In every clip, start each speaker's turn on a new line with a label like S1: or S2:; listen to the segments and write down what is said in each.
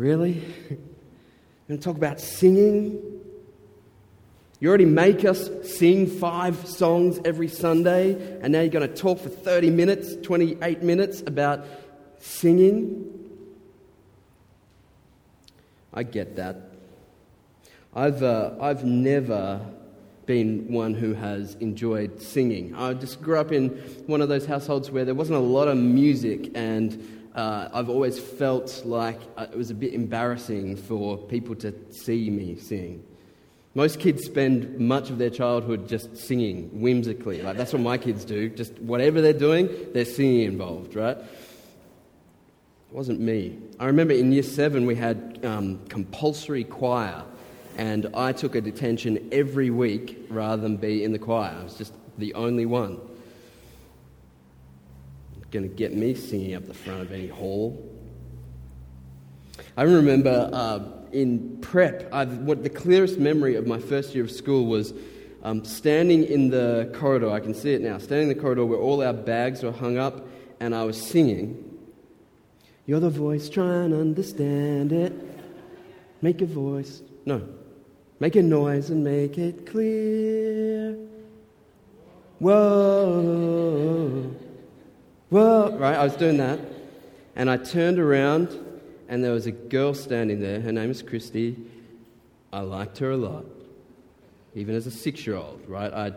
S1: Really? To talk about singing? You already make us sing five songs every Sunday, and now you're going to talk for 30 minutes, 28 minutes about singing? I get that. I've, uh, I've never been one who has enjoyed singing. I just grew up in one of those households where there wasn't a lot of music, and uh, I've always felt like uh, it was a bit embarrassing for people to see me sing. Most kids spend much of their childhood just singing whimsically. Like that's what my kids do. Just whatever they're doing, they're singing involved, right? It wasn't me. I remember in year seven we had um, compulsory choir, and I took a detention every week rather than be in the choir. I was just the only one going to get me singing up the front of any hall. I remember uh, in prep, I've, what the clearest memory of my first year of school was um, standing in the corridor. I can see it now. Standing in the corridor where all our bags were hung up, and I was singing. You're the voice, try and understand it. Make a voice. No. Make a noise and make it clear. Whoa. Well, right, I was doing that, and I turned around, and there was a girl standing there. Her name is Christy. I liked her a lot, even as a six year old, right? I,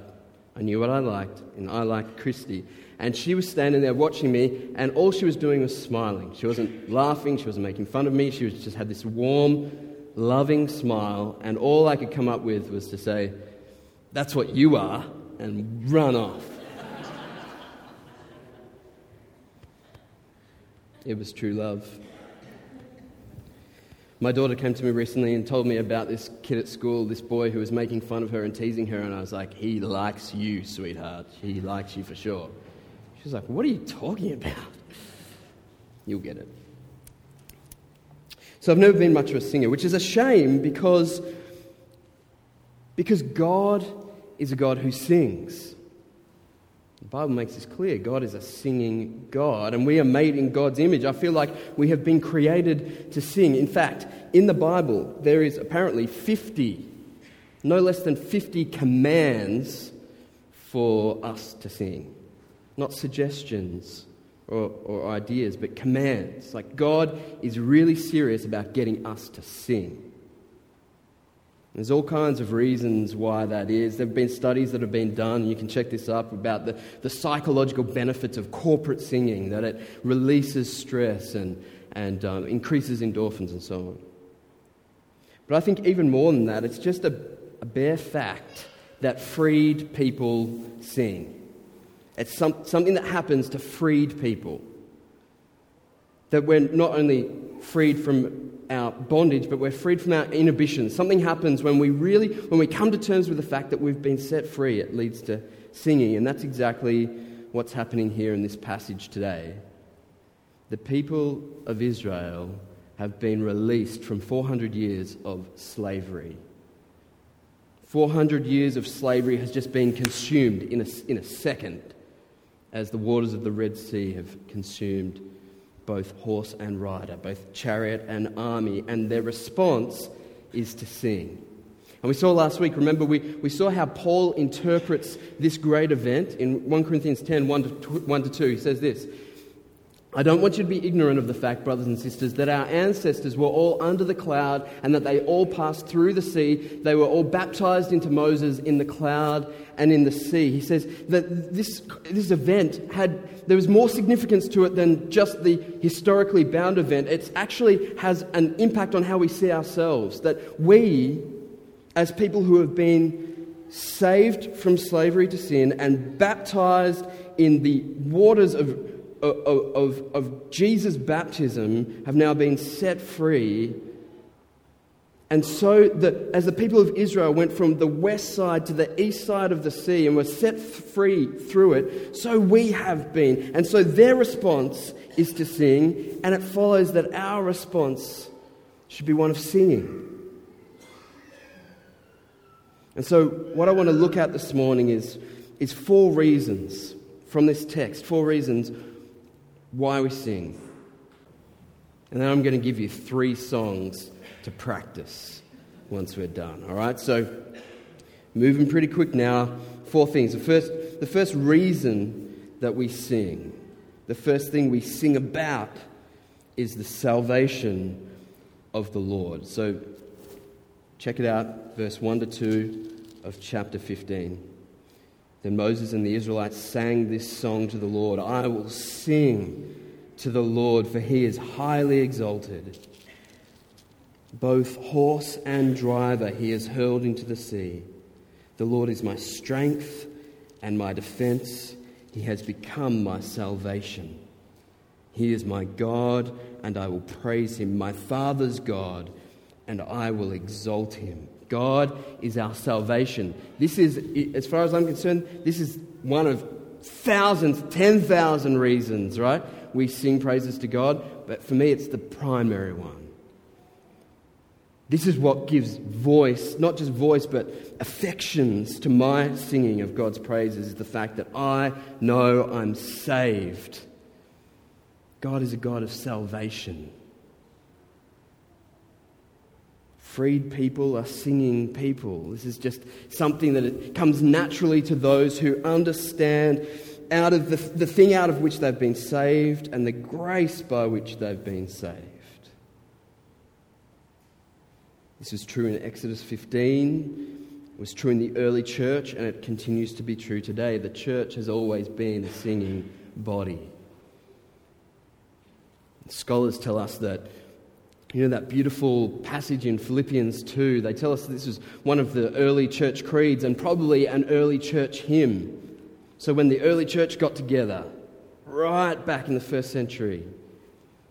S1: I knew what I liked, and I liked Christy. And she was standing there watching me, and all she was doing was smiling. She wasn't laughing, she wasn't making fun of me, she was, just had this warm, loving smile, and all I could come up with was to say, That's what you are, and run off. It was true love. My daughter came to me recently and told me about this kid at school, this boy who was making fun of her and teasing her, and I was like, He likes you, sweetheart. He likes you for sure. She was like, What are you talking about? You'll get it. So I've never been much of a singer, which is a shame because, because God is a God who sings. Bible makes this clear. God is a singing God, and we are made in God's image. I feel like we have been created to sing. In fact, in the Bible, there is apparently 50, no less than 50 commands for us to sing. Not suggestions or, or ideas, but commands. Like God is really serious about getting us to sing. There's all kinds of reasons why that is. There have been studies that have been done, you can check this up, about the, the psychological benefits of corporate singing, that it releases stress and, and um, increases endorphins and so on. But I think even more than that, it's just a, a bare fact that freed people sing. It's some, something that happens to freed people. That we're not only freed from our bondage, but we're freed from our inhibitions. Something happens when we really, when we come to terms with the fact that we've been set free, it leads to singing. And that's exactly what's happening here in this passage today. The people of Israel have been released from 400 years of slavery. 400 years of slavery has just been consumed in a, in a second as the waters of the Red Sea have consumed both horse and rider, both chariot and army, and their response is to sing. And we saw last week, remember, we, we saw how Paul interprets this great event in 1 Corinthians 10 1 to, 1 to 2. He says this I don't want you to be ignorant of the fact, brothers and sisters, that our ancestors were all under the cloud and that they all passed through the sea. They were all baptized into Moses in the cloud and in the sea. He says that this, this event had, there was more significance to it than just the historically bound event. It actually has an impact on how we see ourselves. That we, as people who have been saved from slavery to sin and baptized in the waters of of, of, Jesus' baptism have now been set free. And so, the, as the people of Israel went from the west side to the east side of the sea and were set free through it, so we have been. And so, their response is to sing, and it follows that our response should be one of singing. And so, what I want to look at this morning is, is four reasons from this text, four reasons why we sing. And then I'm going to give you three songs to practice once we're done. All right? So, moving pretty quick now. Four things. The first, the first reason that we sing, the first thing we sing about is the salvation of the Lord. So, check it out, verse 1 to 2 of chapter 15. Then Moses and the Israelites sang this song to the Lord I will sing to the Lord, for he is highly exalted. Both horse and driver he has hurled into the sea. The Lord is my strength and my defense. He has become my salvation. He is my God, and I will praise him, my Father's God, and I will exalt him. God is our salvation. This is, as far as I'm concerned, this is one of thousands, 10,000 reasons, right? We sing praises to God, but for me, it's the primary one. This is what gives voice, not just voice, but affections to my singing of God's praises, is the fact that I know I'm saved. God is a God of salvation. Freed people are singing people. This is just something that it comes naturally to those who understand out of the, the thing out of which they've been saved and the grace by which they've been saved. This is true in Exodus 15. It was true in the early church, and it continues to be true today. The church has always been a singing body. Scholars tell us that you know, that beautiful passage in Philippians 2, they tell us this is one of the early church creeds and probably an early church hymn. So, when the early church got together, right back in the first century,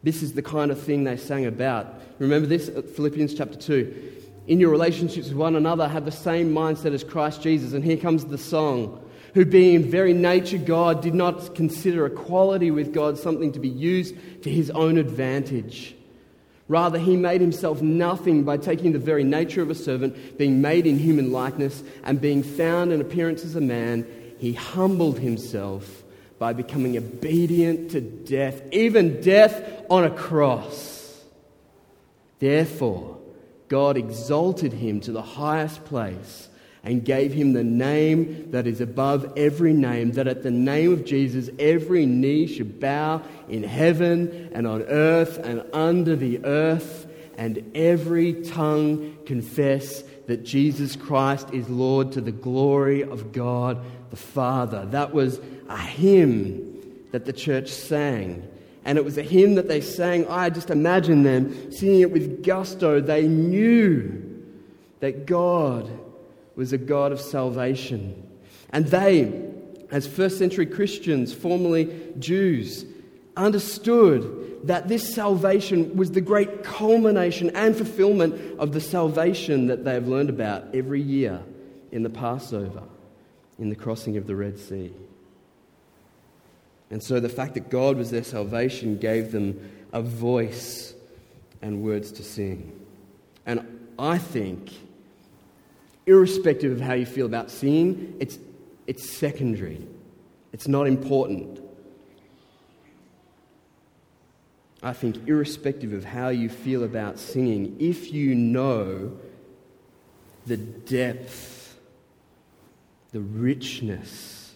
S1: this is the kind of thing they sang about. Remember this? Uh, Philippians chapter 2. In your relationships with one another, have the same mindset as Christ Jesus. And here comes the song who, being in very nature God, did not consider equality with God something to be used to his own advantage. Rather, he made himself nothing by taking the very nature of a servant, being made in human likeness, and being found in appearance as a man, he humbled himself by becoming obedient to death, even death on a cross. Therefore, God exalted him to the highest place and gave him the name that is above every name, that at the name of Jesus every knee should bow in heaven and on earth and under the earth, and every tongue confess that Jesus Christ is Lord to the glory of God the Father. That was a hymn that the church sang. And it was a hymn that they sang. I just imagine them singing it with gusto. They knew that God was a God of salvation. And they, as first century Christians, formerly Jews, understood that this salvation was the great culmination and fulfillment of the salvation that they have learned about every year in the Passover, in the crossing of the Red Sea. And so the fact that God was their salvation gave them a voice and words to sing. And I think irrespective of how you feel about singing, it's, it's secondary. It's not important. I think, irrespective of how you feel about singing, if you know the depth, the richness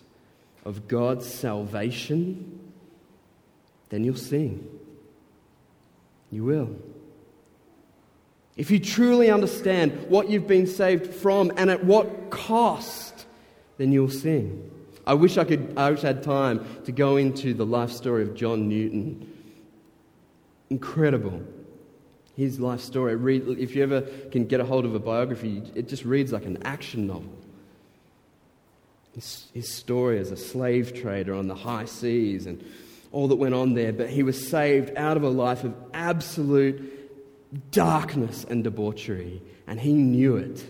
S1: of God's salvation, then you'll sing. You will. If you truly understand what you've been saved from and at what cost, then you'll sing. I wish I could I wish I had time to go into the life story of John Newton. Incredible. His life story. Read, if you ever can get a hold of a biography, it just reads like an action novel. His, his story as a slave trader on the high seas and all that went on there, but he was saved out of a life of absolute darkness and debauchery, and he knew it,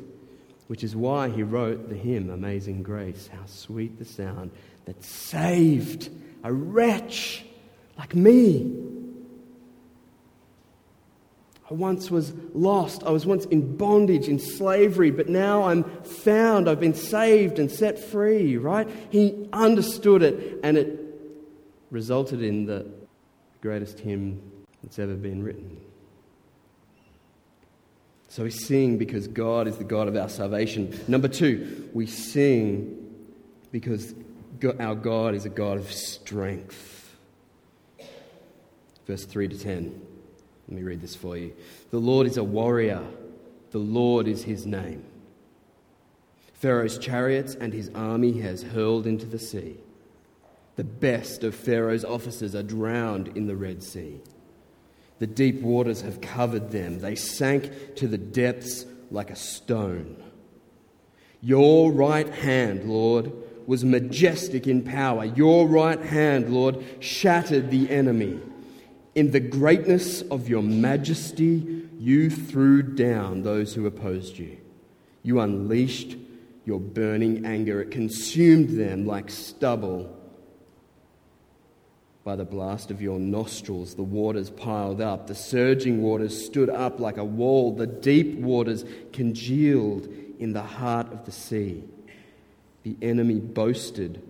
S1: which is why he wrote the hymn, Amazing Grace. How sweet the sound that saved a wretch like me. I once was lost. I was once in bondage, in slavery, but now I'm found. I've been saved and set free, right? He understood it, and it resulted in the greatest hymn that's ever been written. So we sing because God is the God of our salvation. Number two, we sing because our God is a God of strength. Verse 3 to 10. Let me read this for you. The Lord is a warrior, the Lord is his name. Pharaoh's chariots and his army has hurled into the sea. The best of Pharaoh's officers are drowned in the Red Sea. The deep waters have covered them. They sank to the depths like a stone. Your right hand, Lord, was majestic in power. Your right hand, Lord, shattered the enemy. In the greatness of your majesty, you threw down those who opposed you. You unleashed your burning anger, it consumed them like stubble. By the blast of your nostrils, the waters piled up. The surging waters stood up like a wall. The deep waters congealed in the heart of the sea. The enemy boasted,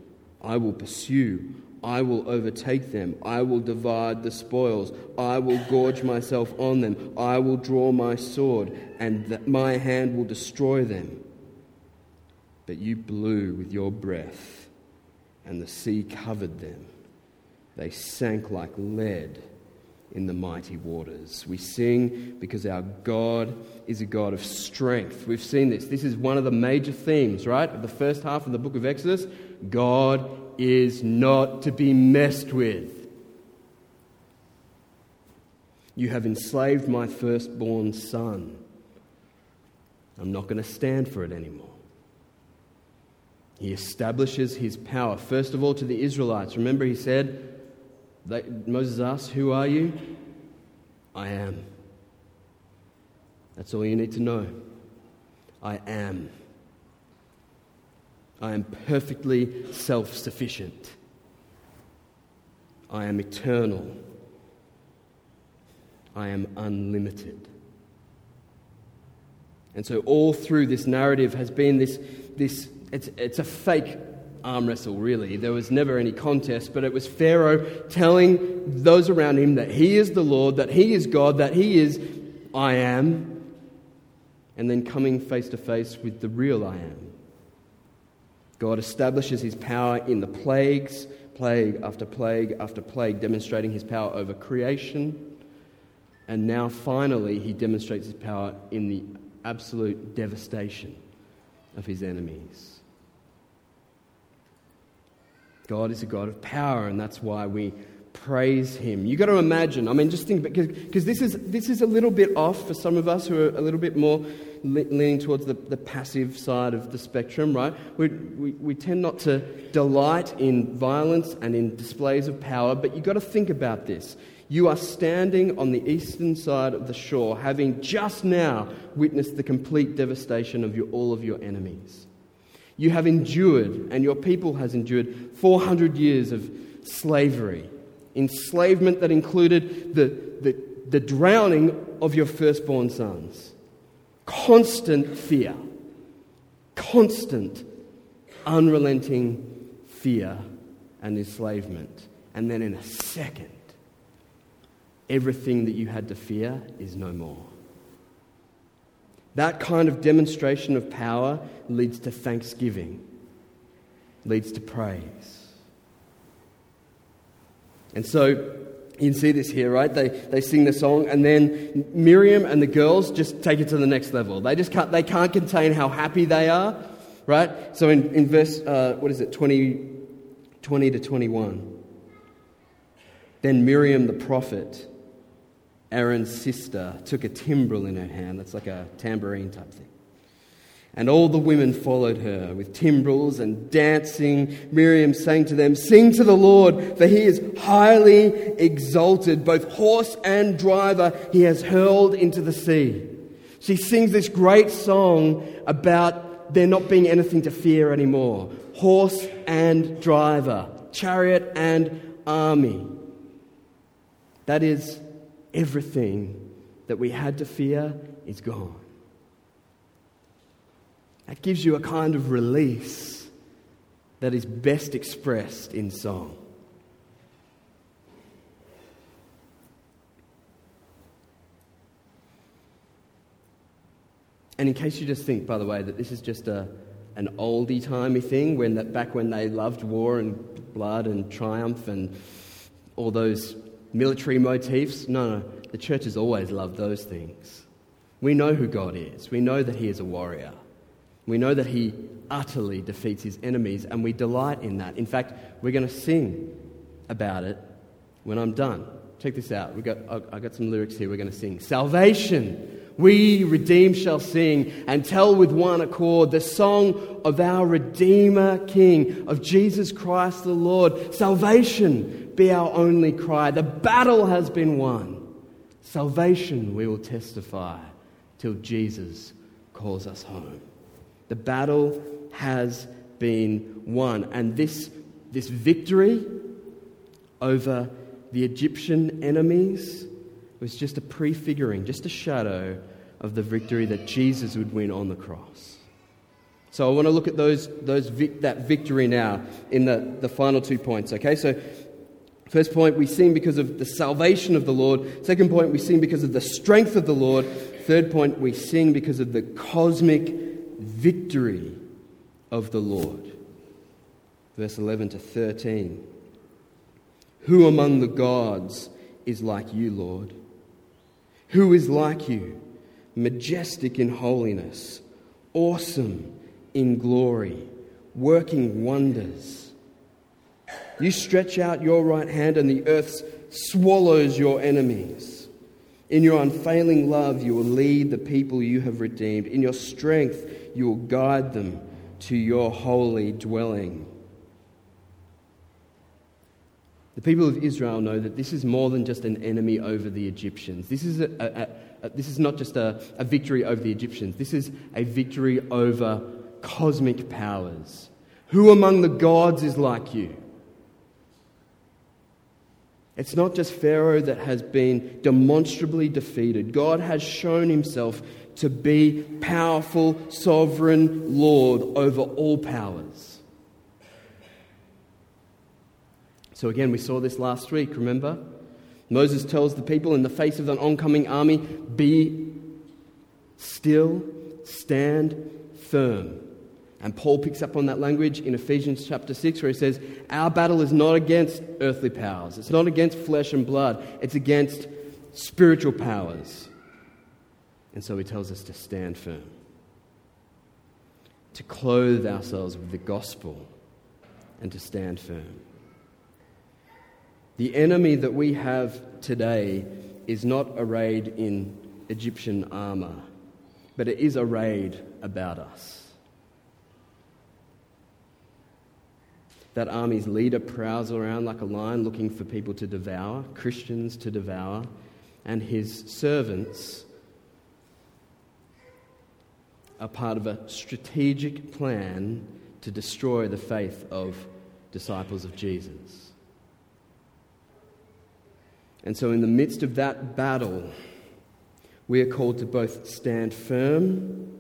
S1: I will pursue. I will overtake them. I will divide the spoils. I will gorge myself on them. I will draw my sword, and my hand will destroy them. But you blew with your breath, and the sea covered them. They sank like lead in the mighty waters. We sing because our God is a God of strength. We've seen this. This is one of the major themes, right, of the first half of the book of Exodus. God is not to be messed with. You have enslaved my firstborn son. I'm not going to stand for it anymore. He establishes his power, first of all, to the Israelites. Remember, he said, they, Moses asked, Who are you? I am. That's all you need to know. I am. I am perfectly self sufficient. I am eternal. I am unlimited. And so, all through this narrative has been this, this it's, it's a fake arm wrestle, really. There was never any contest, but it was Pharaoh telling those around him that he is the Lord, that he is God, that he is I am, and then coming face to face with the real I am. God establishes his power in the plagues, plague after plague after plague, demonstrating his power over creation. And now, finally, he demonstrates his power in the absolute devastation of his enemies. God is a God of power, and that's why we praise him. You've got to imagine, I mean, just think, because this is, this is a little bit off for some of us who are a little bit more leaning towards the, the passive side of the spectrum, right? We, we, we tend not to delight in violence and in displays of power, but you've got to think about this. You are standing on the eastern side of the shore, having just now witnessed the complete devastation of your, all of your enemies. You have endured, and your people has endured, 400 years of slavery, enslavement that included the, the, the drowning of your firstborn sons constant fear, constant, unrelenting fear and enslavement. And then in a second, everything that you had to fear is no more. That kind of demonstration of power leads to thanksgiving, leads to praise. And so you can see this here, right? They, they sing the song, and then Miriam and the girls just take it to the next level. They just can't, they can't contain how happy they are, right? So in, in verse, uh, what is it, 20, 20 to 21. Then Miriam the prophet, Aaron's sister, took a timbrel in her hand. That's like a tambourine type thing. And all the women followed her with timbrels and dancing. Miriam sang to them, Sing to the Lord, for he is highly exalted. Both horse and driver he has hurled into the sea. She sings this great song about there not being anything to fear anymore horse and driver, chariot and army. That is, everything that we had to fear is gone. That gives you a kind of release that is best expressed in song. And in case you just think, by the way, that this is just a, an oldie timey thing, when that, back when they loved war and blood and triumph and all those military motifs, no, no, the church has always loved those things. We know who God is, we know that He is a warrior. We know that he utterly defeats his enemies, and we delight in that. In fact, we're going to sing about it when I'm done. Check this out. We got, I got some lyrics here we're going to sing. Salvation. We redeemed shall sing and tell with one accord the song of our Redeemer King, of Jesus Christ the Lord. Salvation be our only cry. The battle has been won. Salvation we will testify till Jesus calls us home. The battle has been won. And this, this victory over the Egyptian enemies was just a prefiguring, just a shadow of the victory that Jesus would win on the cross. So I want to look at those, those that victory now in the, the final two points, okay? So, first point, we sing because of the salvation of the Lord. Second point, we sing because of the strength of the Lord. Third point, we sing because of the cosmic victory of the Lord. Verse 11 to 13. Who among the gods is like you, Lord? Who is like you, majestic in holiness, awesome in glory, working wonders? You stretch out your right hand, and the earth swallows your enemies. In your unfailing love, you will lead the people you have redeemed. In your strength, you will guide them to your holy dwelling. The people of Israel know that this is more than just an enemy over the Egyptians. This is, a, a, a, this is not just a, a victory over the Egyptians, this is a victory over cosmic powers. Who among the gods is like you? It's not just Pharaoh that has been demonstrably defeated. God has shown himself to be powerful, sovereign Lord over all powers. So, again, we saw this last week, remember? Moses tells the people in the face of an oncoming army be still, stand firm. And Paul picks up on that language in Ephesians chapter 6, where he says, Our battle is not against earthly powers, it's not against flesh and blood, it's against spiritual powers. And so he tells us to stand firm, to clothe ourselves with the gospel, and to stand firm. The enemy that we have today is not arrayed in Egyptian armor, but it is arrayed about us. That army's leader prowls around like a lion looking for people to devour, Christians to devour, and his servants are part of a strategic plan to destroy the faith of disciples of Jesus. And so, in the midst of that battle, we are called to both stand firm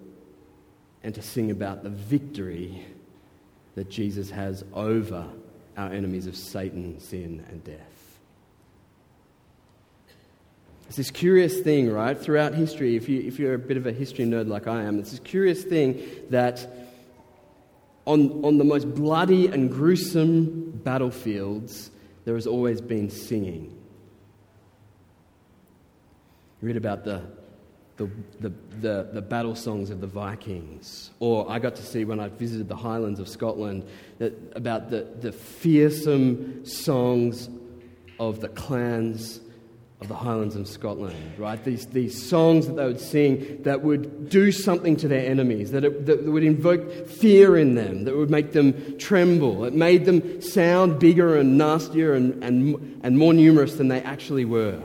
S1: and to sing about the victory that Jesus has over our enemies of Satan, sin, and death. It's this curious thing, right? Throughout history, if, you, if you're a bit of a history nerd like I am, it's this curious thing that on, on the most bloody and gruesome battlefields, there has always been singing. You read about the, the, the, the, the, battle songs of the Vikings. Or I got to see when I visited the Highlands of Scotland that, about the, the fearsome songs of the clans of the Highlands of Scotland, right? These, these songs that they would sing that would do something to their enemies, that, it, that would invoke fear in them, that would make them tremble. It made them sound bigger and nastier and, and, and more numerous than they actually were.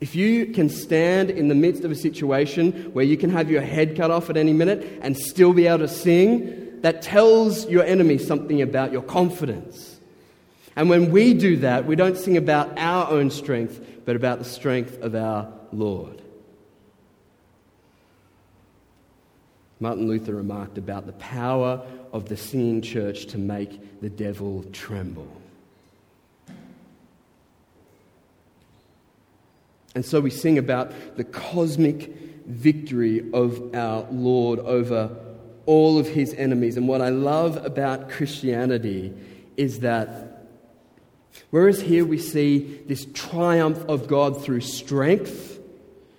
S1: If you can stand in the midst of a situation where you can have your head cut off at any minute and still be able to sing, that tells your enemy something about your confidence. And when we do that, we don't sing about our own strength, but about the strength of our Lord. Martin Luther remarked about the power of the singing church to make the devil tremble. And so we sing about the cosmic victory of our Lord over all of his enemies. And what I love about Christianity is that Whereas here we see this triumph of God through strength,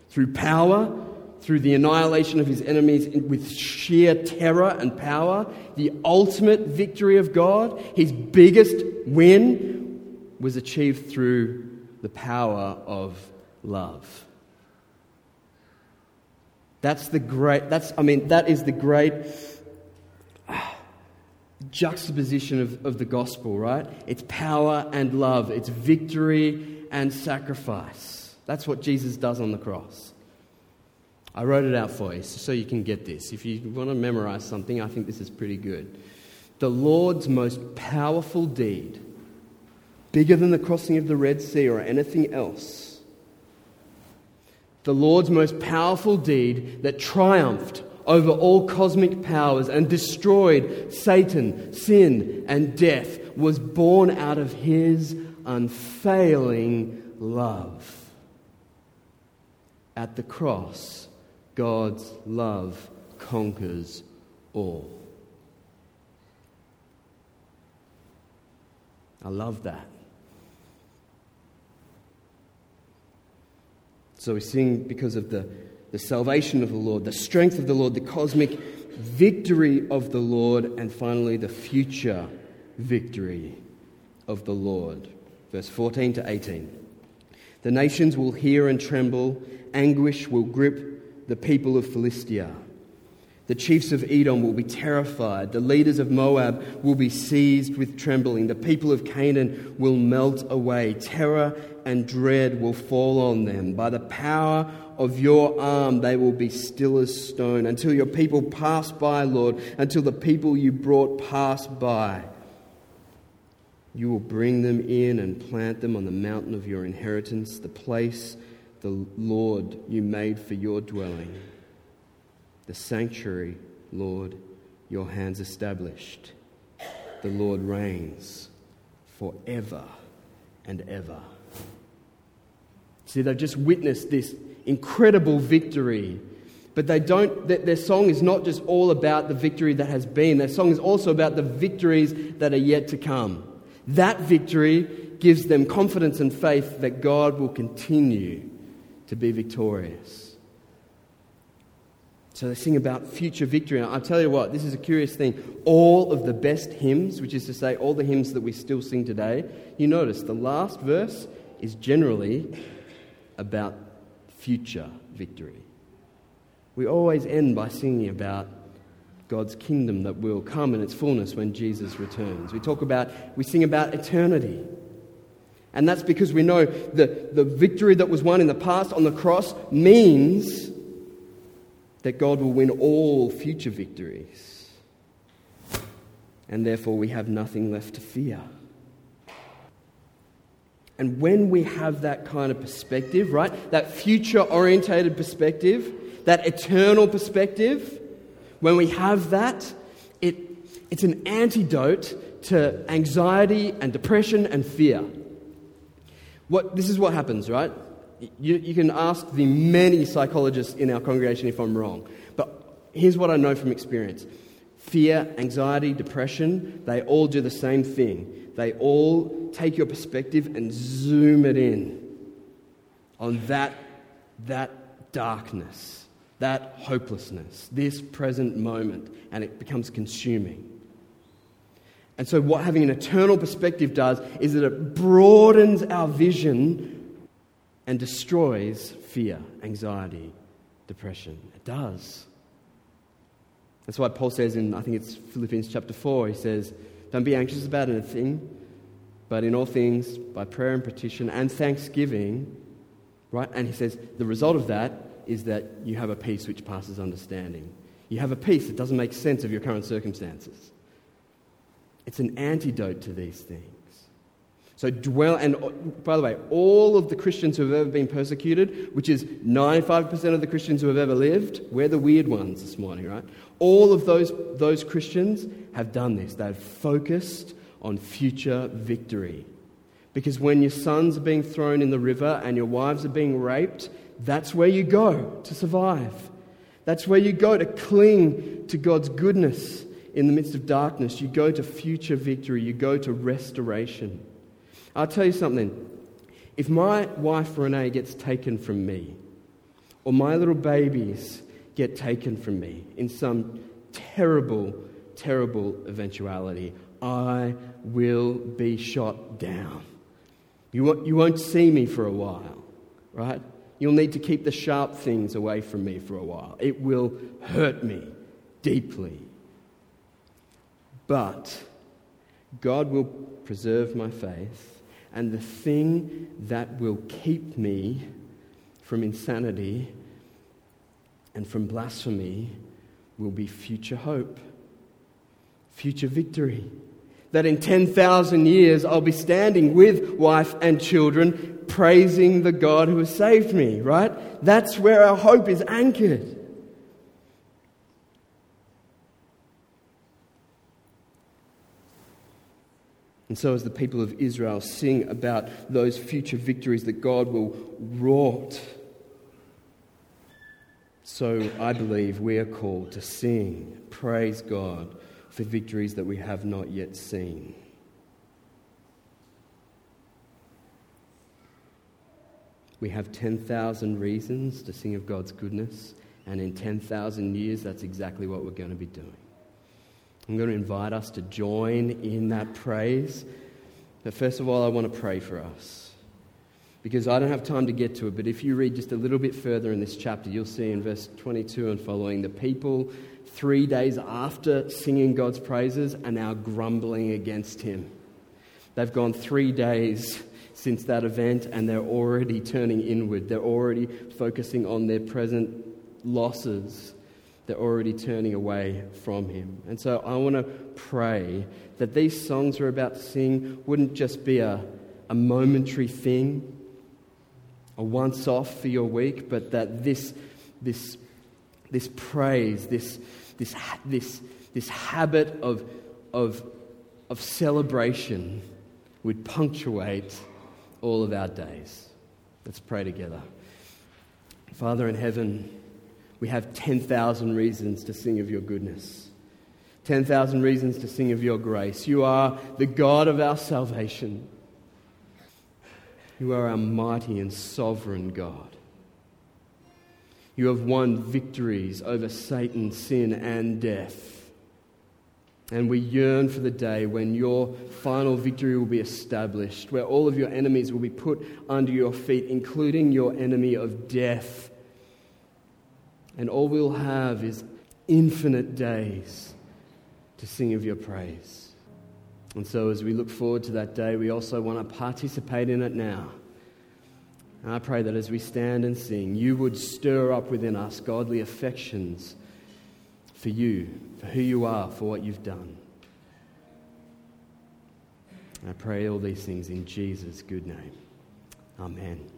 S1: through power, through the annihilation of his enemies with sheer terror and power, the ultimate victory of God, his biggest win, was achieved through the power of love. That's the great, that's, I mean, that is the great juxtaposition of, of the gospel, right? It's power and love, it's victory and sacrifice. That's what Jesus does on the cross. I wrote it out for you so you can get this. If you want to memorize something, I think this is pretty good. The Lord's most powerful deed, bigger than the crossing of the Red Sea or anything else, the Lord's most powerful deed that triumphed over all cosmic powers and destroyed Satan, sin, and death was born out of his unfailing love. At the cross, God's love conquers all. I love that. So we sing because of the the salvation of the Lord, the strength of the Lord, the cosmic victory of the Lord, and finally the future victory of the Lord. Verse 14 to 18. The nations will hear and tremble, anguish will grip the people of Philistia. The chiefs of Edom will be terrified. The leaders of Moab will be seized with trembling. The people of Canaan will melt away. Terror and dread will fall on them. By the power of your arm they will be still as stone. Until your people pass by, Lord, until the people you brought pass by. You will bring them in and plant them on the mountain of your inheritance, the place the Lord you made for your dwelling the sanctuary, Lord, your hands established. The Lord reigns forever and ever. See, they've just witnessed this incredible victory. But they don't, their song is not just all about the victory that has been, their song is also about the victories that are yet to come. That victory gives them confidence and faith that God will continue to be victorious. So they sing about future victory. And I tell you what, this is a curious thing. All of the best hymns, which is to say, all the hymns that we still sing today, you notice the last verse is generally about future victory. We always end by singing about God's kingdom that will come in its fullness when Jesus returns. We talk about, we sing about eternity. And that's because we know that the victory that was won in the past on the cross means that God will win all future victories. And therefore, we have nothing left to fear. And when we have that kind of perspective, right, that future orientated perspective, that eternal perspective, when we have that, it, it's an antidote to anxiety and depression and fear. What, this is what happens, right? You, you can ask the many psychologists in our congregation if I'm wrong. But here's what I know from experience fear, anxiety, depression, they all do the same thing. They all take your perspective and zoom it in on that, that darkness, that hopelessness, this present moment, and it becomes consuming. And so, what having an eternal perspective does is that it broadens our vision and destroys fear, anxiety, depression. It does. That's why Paul says in, I think it's Philippians chapter 4, he says, Don't be anxious about anything, but in all things, by prayer and petition and thanksgiving, right? And he says, the result of that is that you have a peace which passes understanding. You have a peace that doesn't make sense of your current circumstances. It's an antidote to these things. So dwell, and by the way, all of the Christians who have ever been persecuted, which is 95% of the Christians who have ever lived, we're the weird ones this morning, right? All of those, those Christians have done this. They've focused on future victory. Because when your sons are being thrown in the river and your wives are being raped, that's where you go to survive. That's where you go to cling to God's goodness in the midst of darkness. You go to future victory. You go to restoration. I'll tell you something. If my wife Renee gets taken from me, or my little babies get taken from me in some terrible, terrible eventuality, I will be shot down. You won't, you won't see me for a while, right? You'll need to keep the sharp things away from me for a while. It will hurt me deeply. But God will preserve my faith and the thing that will keep me from insanity and from blasphemy will be future hope, future victory. That in 10,000 years I'll be standing with wife and children praising the God who has saved me, right? That's where our hope is anchored. And so, as the people of Israel sing about those future victories that God will wrought, so I believe we are called to sing, praise God for victories that we have not yet seen. We have 10,000 reasons to sing of God's goodness, and in 10,000 years, that's exactly what we're going to be doing. I'm going to invite us to join in that praise. But first of all, I want to pray for us. Because I don't have time to get to it, but if you read just a little bit further in this chapter, you'll see in verse 22 and following the people, three days after singing God's praises, are now grumbling against Him. They've gone three days since that event and they're already turning inward. They're already focusing on their present losses they're already turning away from Him. And so I want to pray that these songs we're about to sing wouldn't just be a, a momentary thing, a once off for your week, but that this, this, this praise, this, this, this, this habit of, of, of celebration would punctuate all of our days. Let's pray together. Father in heaven, we have 10,000 reasons to sing of your goodness, 10,000 reasons to sing of your grace. You are the God of our salvation. You are our mighty and sovereign God. You have won victories over Satan, sin, and death. And we yearn for the day when your final victory will be established, where all of your enemies will be put under your feet, including your enemy of death and all we'll have is infinite days to sing of your praise. And so, as we look forward to that day, we also want to participate in it now. And I pray that as we stand and sing, you would stir up within us godly affections for you, for who you are, for what you've done. I pray all these things in Jesus' good name. Amen.